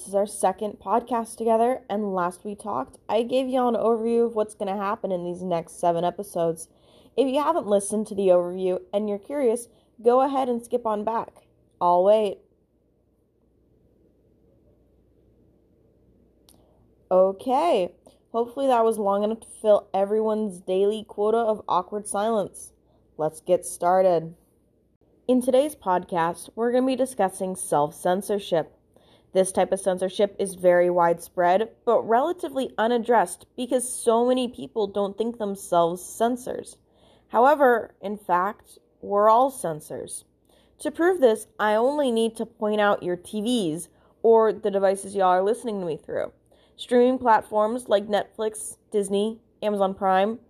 This is our second podcast together, and last we talked, I gave y'all an overview of what's going to happen in these next seven episodes. If you haven't listened to the overview and you're curious, go ahead and skip on back. I'll wait. Okay, hopefully that was long enough to fill everyone's daily quota of awkward silence. Let's get started. In today's podcast, we're going to be discussing self censorship. This type of censorship is very widespread, but relatively unaddressed because so many people don't think themselves censors. However, in fact, we're all censors. To prove this, I only need to point out your TVs or the devices y'all are listening to me through. Streaming platforms like Netflix, Disney, Amazon Prime,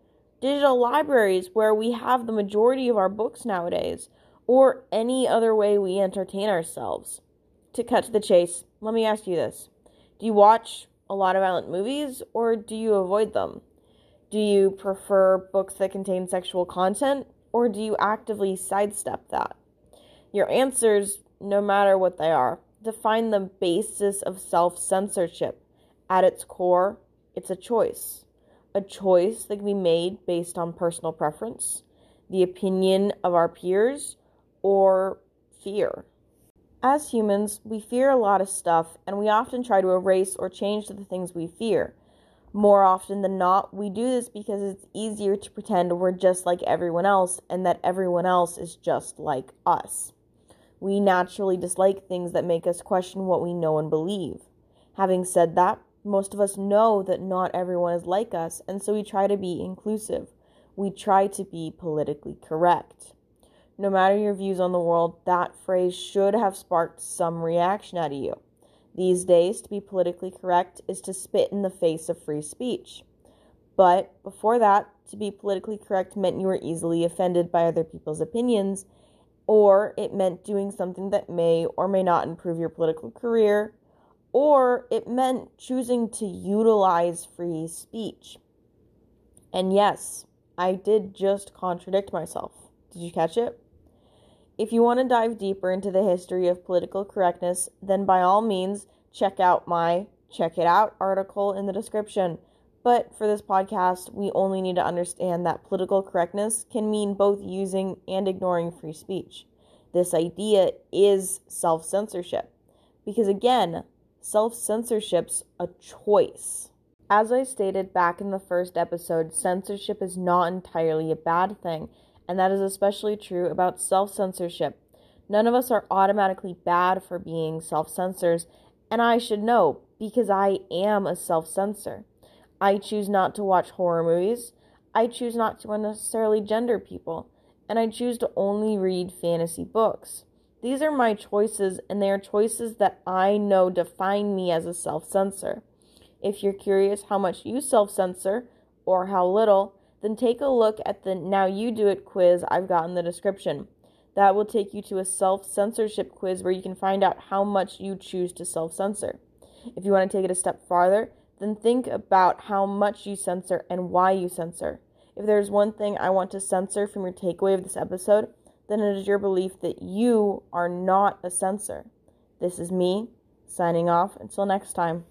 digital libraries where we have the majority of our books nowadays, or any other way we entertain ourselves. To cut to the chase, let me ask you this Do you watch a lot of violent movies or do you avoid them? Do you prefer books that contain sexual content or do you actively sidestep that? Your answers, no matter what they are, define the basis of self censorship. At its core, it's a choice. A choice that can be made based on personal preference, the opinion of our peers, or fear. As humans, we fear a lot of stuff, and we often try to erase or change the things we fear. More often than not, we do this because it's easier to pretend we're just like everyone else and that everyone else is just like us. We naturally dislike things that make us question what we know and believe. Having said that, most of us know that not everyone is like us, and so we try to be inclusive. We try to be politically correct. No matter your views on the world, that phrase should have sparked some reaction out of you. These days, to be politically correct is to spit in the face of free speech. But before that, to be politically correct meant you were easily offended by other people's opinions, or it meant doing something that may or may not improve your political career, or it meant choosing to utilize free speech. And yes, I did just contradict myself. Did you catch it? If you want to dive deeper into the history of political correctness, then by all means, check out my Check It Out article in the description. But for this podcast, we only need to understand that political correctness can mean both using and ignoring free speech. This idea is self censorship. Because again, self censorship's a choice. As I stated back in the first episode, censorship is not entirely a bad thing and that is especially true about self censorship. None of us are automatically bad for being self censors, and I should know because I am a self censor. I choose not to watch horror movies, I choose not to unnecessarily gender people, and I choose to only read fantasy books. These are my choices, and they are choices that I know define me as a self censor. If you're curious how much you self censor, or how little, then take a look at the Now You Do It quiz I've got in the description. That will take you to a self censorship quiz where you can find out how much you choose to self censor. If you want to take it a step farther, then think about how much you censor and why you censor. If there's one thing I want to censor from your takeaway of this episode, then it is your belief that you are not a censor. This is me, signing off. Until next time.